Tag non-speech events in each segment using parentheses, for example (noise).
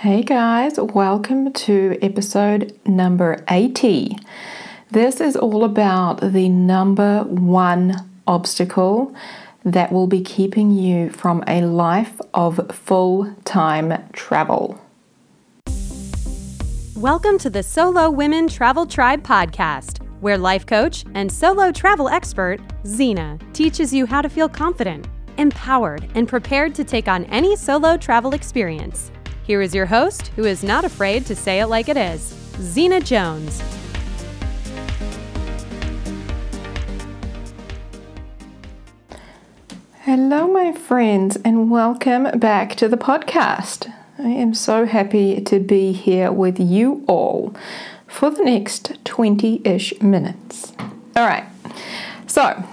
Hey guys, welcome to episode number 80. This is all about the number one obstacle that will be keeping you from a life of full time travel. Welcome to the Solo Women Travel Tribe podcast, where life coach and solo travel expert Zena teaches you how to feel confident, empowered, and prepared to take on any solo travel experience. Here is your host, who is not afraid to say it like it is, Zena Jones. Hello, my friends, and welcome back to the podcast. I am so happy to be here with you all for the next 20 ish minutes. All right, so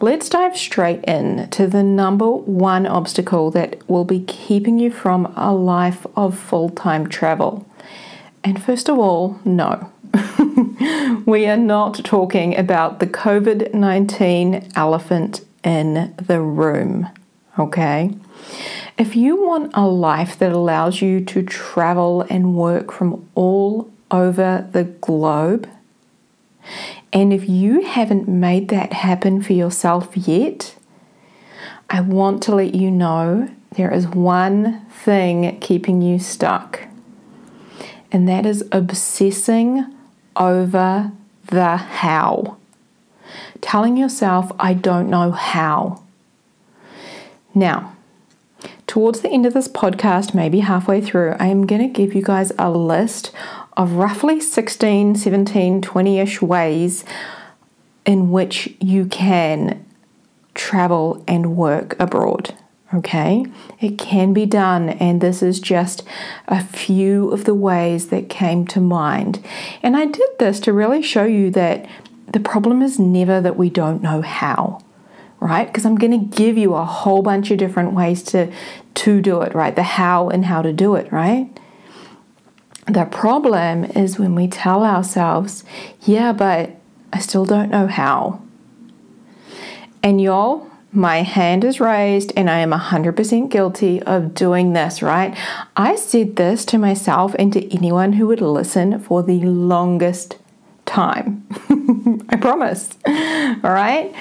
let's dive straight in to the number one obstacle that will be keeping you from a life of full time travel. And first of all, no. (laughs) we are not talking about the COVID 19 elephant in the room, okay? If you want a life that allows you to travel and work from all over the globe, and if you haven't made that happen for yourself yet, I want to let you know there is one thing keeping you stuck, and that is obsessing over the how. Telling yourself, I don't know how. Now, towards the end of this podcast, maybe halfway through, I am going to give you guys a list of roughly 16, 17, 20 ish ways in which you can travel and work abroad. Okay, it can be done, and this is just a few of the ways that came to mind. And I did this to really show you that the problem is never that we don't know how right? Because I'm going to give you a whole bunch of different ways to to do it, right? The how and how to do it, right? The problem is when we tell ourselves, yeah, but I still don't know how. And y'all, my hand is raised and I am 100% guilty of doing this, right? I said this to myself and to anyone who would listen for the longest time. (laughs) I promise. All right?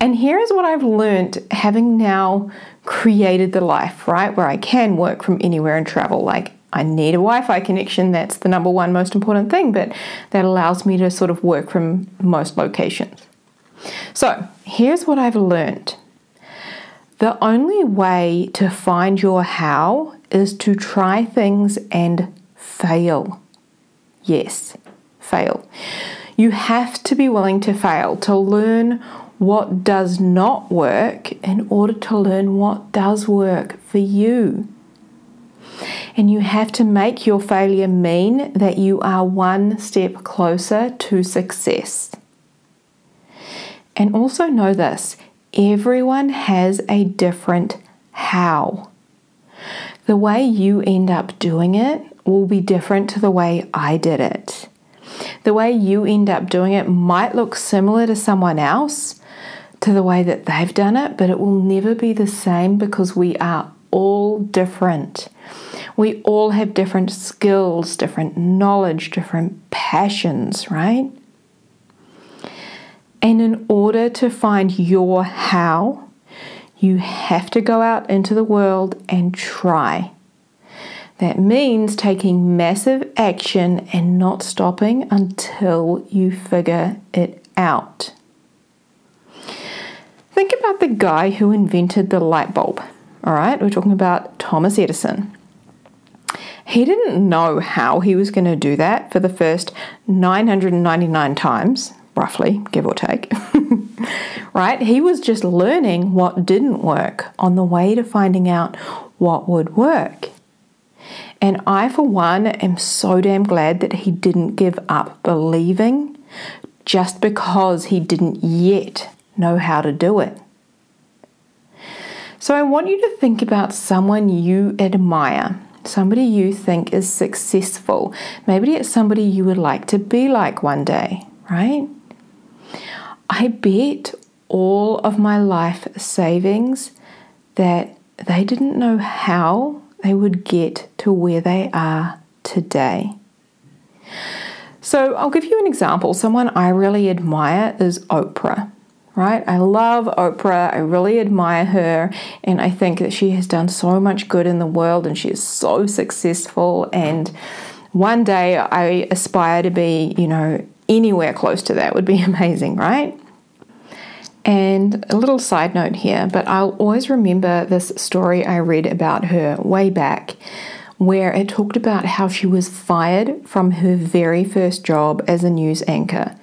And here is what I've learned having now created the life, right, where I can work from anywhere and travel. Like, I need a Wi Fi connection, that's the number one most important thing, but that allows me to sort of work from most locations. So, here's what I've learned the only way to find your how is to try things and fail. Yes, fail. You have to be willing to fail to learn what does not work in order to learn what does work for you. And you have to make your failure mean that you are one step closer to success. And also know this everyone has a different how. The way you end up doing it will be different to the way I did it. The way you end up doing it might look similar to someone else, to the way that they've done it, but it will never be the same because we are all different. We all have different skills, different knowledge, different passions, right? And in order to find your how, you have to go out into the world and try. That means taking massive action and not stopping until you figure it out. Think about the guy who invented the light bulb. All right, we're talking about Thomas Edison. He didn't know how he was going to do that for the first 999 times, roughly, give or take. (laughs) right? He was just learning what didn't work on the way to finding out what would work. And I, for one, am so damn glad that he didn't give up believing just because he didn't yet know how to do it. So I want you to think about someone you admire, somebody you think is successful. Maybe it's somebody you would like to be like one day, right? I bet all of my life savings that they didn't know how they would get to where they are today. So, I'll give you an example. Someone I really admire is Oprah, right? I love Oprah. I really admire her. And I think that she has done so much good in the world and she is so successful. And one day I aspire to be, you know, anywhere close to that would be (laughs) amazing, right? And a little side note here, but I'll always remember this story I read about her way back where it talked about how she was fired from her very first job as a news anchor.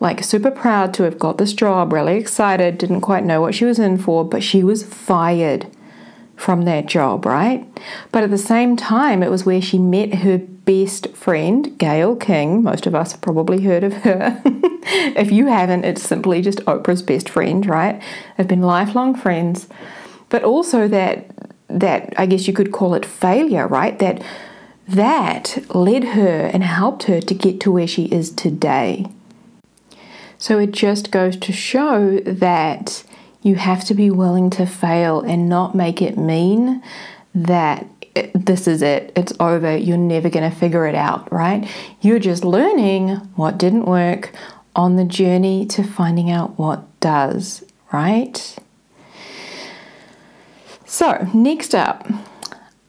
Like, super proud to have got this job, really excited, didn't quite know what she was in for, but she was fired from that job, right? But at the same time, it was where she met her best friend, Gayle King. Most of us have probably heard of her. (laughs) if you haven't, it's simply just Oprah's best friend, right? They've been lifelong friends. But also that that I guess you could call it failure, right? That that led her and helped her to get to where she is today. So it just goes to show that you have to be willing to fail and not make it mean that this is it, it's over, you're never going to figure it out, right? You're just learning what didn't work on the journey to finding out what does, right? So, next up,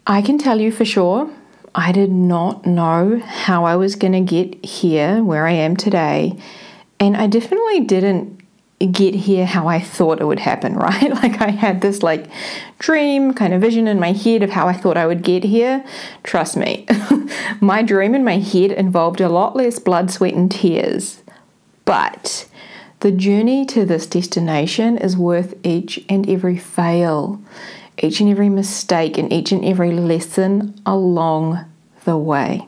I can tell you for sure I did not know how I was going to get here where I am today. And I definitely didn't get here how I thought it would happen, (laughs) right? Like I had this like dream kind of vision in my head of how I thought I would get here. Trust me, (laughs) my dream in my head involved a lot less blood, sweat, and tears. But the journey to this destination is worth each and every fail each and every mistake and each and every lesson along the way.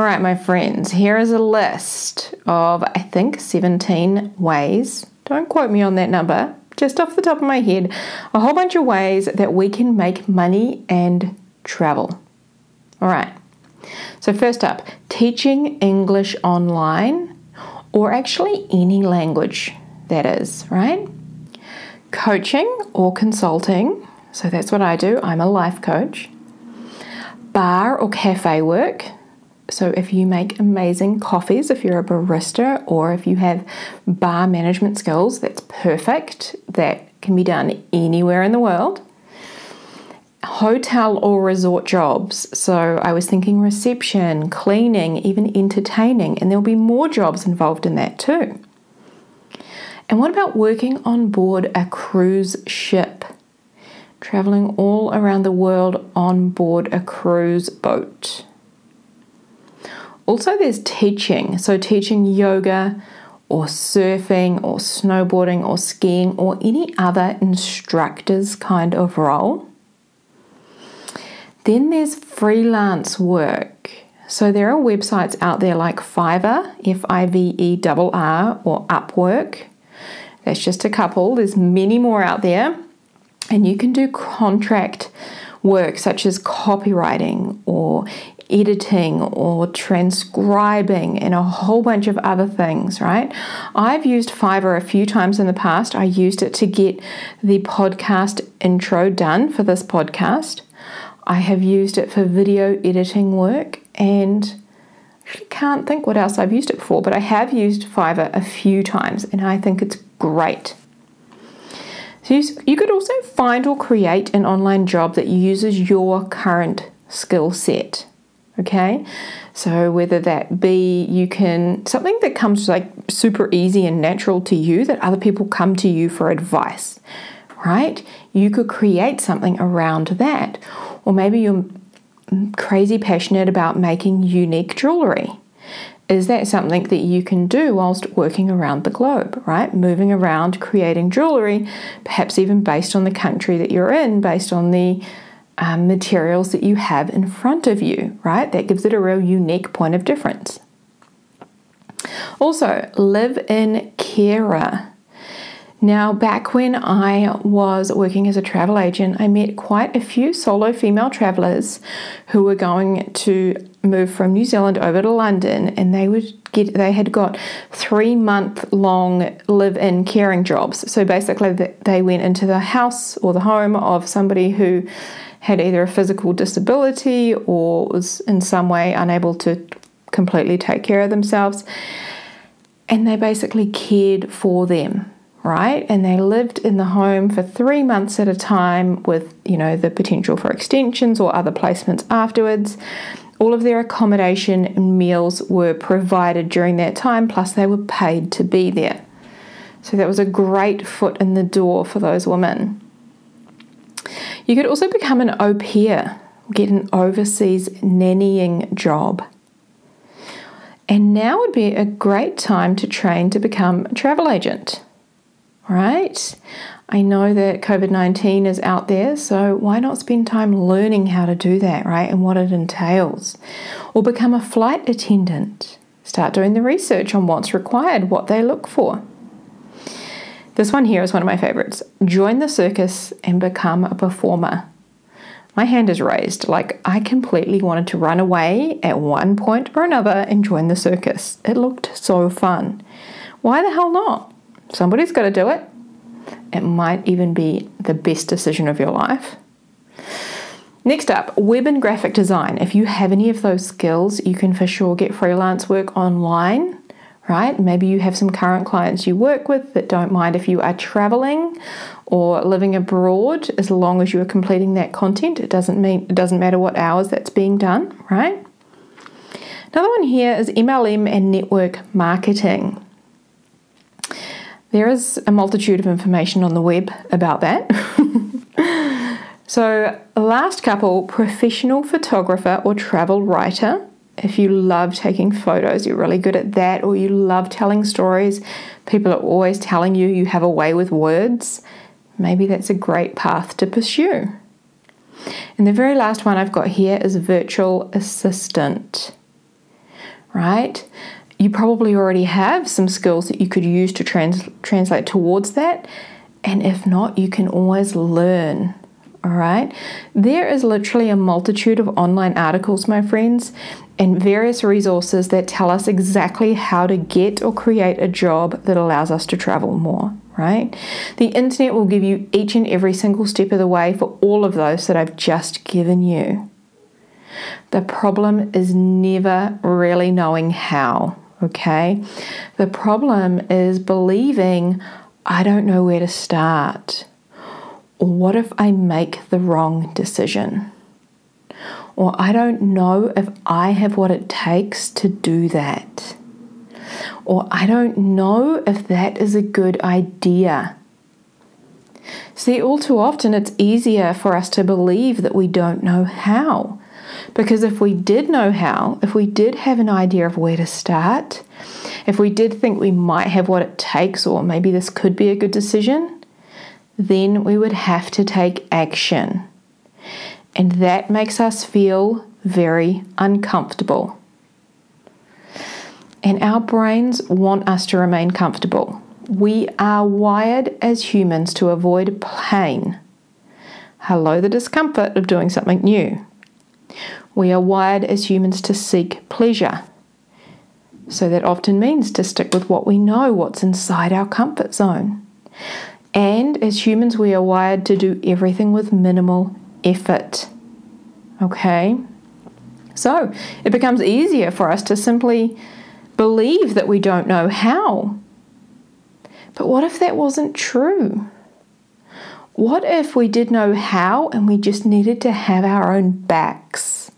All right, my friends, here is a list of, I think, 17 ways. Don't quote me on that number, just off the top of my head, a whole bunch of ways that we can make money and travel. All right, so first up, teaching English online, or actually any language that is, right? coaching or consulting. So that's what I do. I'm a life coach. Bar or cafe work. So if you make amazing coffees, if you're a barista, or if you have bar management skills, that's perfect. That can be done anywhere in the world. Hotel or resort jobs. So I was thinking reception, cleaning, even entertaining, and there'll be more jobs involved in that too. And what about working on board a cruise ship? Traveling all around the world on board a cruise boat. Also, there's teaching. So, teaching yoga or surfing or snowboarding or skiing or any other instructor's kind of role. Then there's freelance work. So there are websites out there like Fiverr, F I V E R R, or Upwork, that's just a couple. There's many more out there. And you can do contract work such as copywriting or editing or transcribing and a whole bunch of other things, right? I've used Fiverr a few times in the past. I used it to get the podcast intro done for this podcast. I have used it for video editing work and actually can't think what else I've used it for, but I have used Fiverr a few times and I think it's great. So you, you could also find or create an online job that uses your current skill set. Okay, so whether that be you can something that comes like super easy and natural to you that other people come to you for advice, right? You could create something around that, or maybe you're crazy passionate about making unique jewelry is that something that you can do whilst working around the globe, right? Moving around, creating jewelry, perhaps even based on the country that you're in, based on the um, materials that you have in front of you, right? That gives it a real unique point of difference. Also, live in carer. Now, back when I was working as a travel agent, I met quite a few solo female travelers who were going to move from New Zealand over to London, and they would get they had got three month long live in caring jobs. So basically, they went into the house or the home of somebody who had either a physical disability or was in some way unable to completely take care of themselves. And they basically cared for them, right? And they lived in the home for three months at a time with, you know, the potential for extensions or other placements afterwards. All of their accommodation and meals were provided during that time, plus they were paid to be there. So that was a great foot in the door for those women. You could also become an au pair, get an overseas nannying job. And now would be a great time to train to become a travel agent, right? I know that COVID 19 is out there, so why not spend time learning how to do that, right? And what it entails. Or become a flight attendant. Start doing the research on what's required, what they look for. This one here is one of my favorites. Join the circus and become a performer. My hand is raised, like I completely wanted to run away at one point or another and join the circus. It looked so fun. Why the hell not? Somebody's got to do it. It might even be the best decision of your life. Next up, web and graphic design. If you have any of those skills, you can for sure get freelance work online, right? Maybe you have some current clients you work with that don't mind if you are traveling or living abroad as long as you are completing that content. It doesn't mean it doesn't matter what hours that's being done, right? Another one here is MLM and network marketing. There is a multitude of information on the web about that. (laughs) so, last couple professional photographer or travel writer. If you love taking photos, you're really good at that, or you love telling stories, people are always telling you you have a way with words, maybe that's a great path to pursue. And the very last one I've got here is virtual assistant, right? You probably already have some skills that you could use to trans- translate towards that. And if not, you can always learn. All right. There is literally a multitude of online articles, my friends, and various resources that tell us exactly how to get or create a job that allows us to travel more, right? The internet will give you each and every single step of the way for all of those that I've just given you. The problem is never really knowing how. Okay. The problem is believing I don't know where to start. Or what if I make the wrong decision? Or I don't know if I have what it takes to do that. Or I don't know if that is a good idea. See, all too often it's easier for us to believe that we don't know how. Because if we did know how, if we did have an idea of where to start, if we did think we might have what it takes, or maybe this could be a good decision, then we would have to take action. And that makes us feel very uncomfortable. And our brains want us to remain comfortable. We are wired as humans to avoid pain. Hello, the discomfort of doing something new. We are wired as humans to seek pleasure. So that often means to stick with what we know, what's inside our comfort zone. And as humans, we are wired to do everything with minimal effort. Okay? So it becomes easier for us to simply believe that we don't know how. But what if that wasn't true? What if we did know how and we just needed to have our own backs?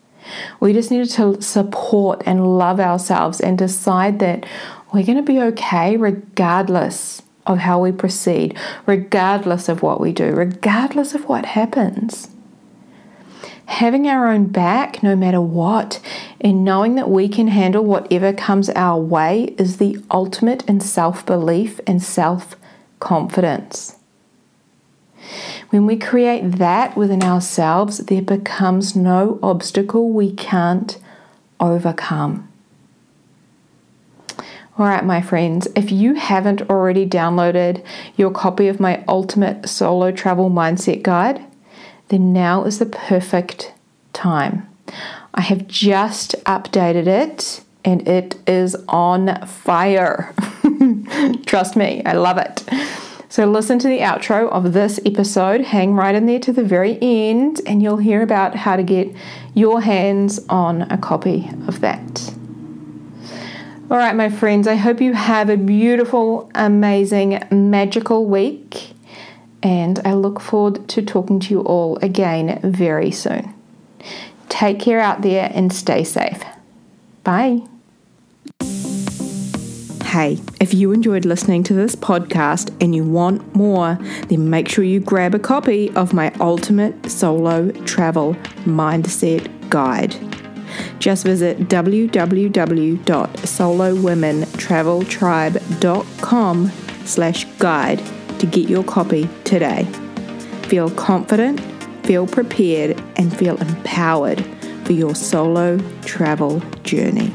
We just needed to support and love ourselves and decide that we're going to be okay regardless of how we proceed, regardless of what we do, regardless of what happens. Having our own back no matter what, and knowing that we can handle whatever comes our way is the ultimate in self belief and self confidence. When we create that within ourselves, there becomes no obstacle we can't overcome. All right, my friends, if you haven't already downloaded your copy of my Ultimate Solo Travel Mindset Guide, then now is the perfect time. I have just updated it and it is on fire. (laughs) Trust me, I love it. So, listen to the outro of this episode, hang right in there to the very end, and you'll hear about how to get your hands on a copy of that. All right, my friends, I hope you have a beautiful, amazing, magical week, and I look forward to talking to you all again very soon. Take care out there and stay safe. Bye. Hey, if you enjoyed listening to this podcast and you want more, then make sure you grab a copy of my Ultimate Solo Travel Mindset Guide. Just visit www.solowomentraveltribe.com slash guide to get your copy today. Feel confident, feel prepared, and feel empowered for your solo travel journey.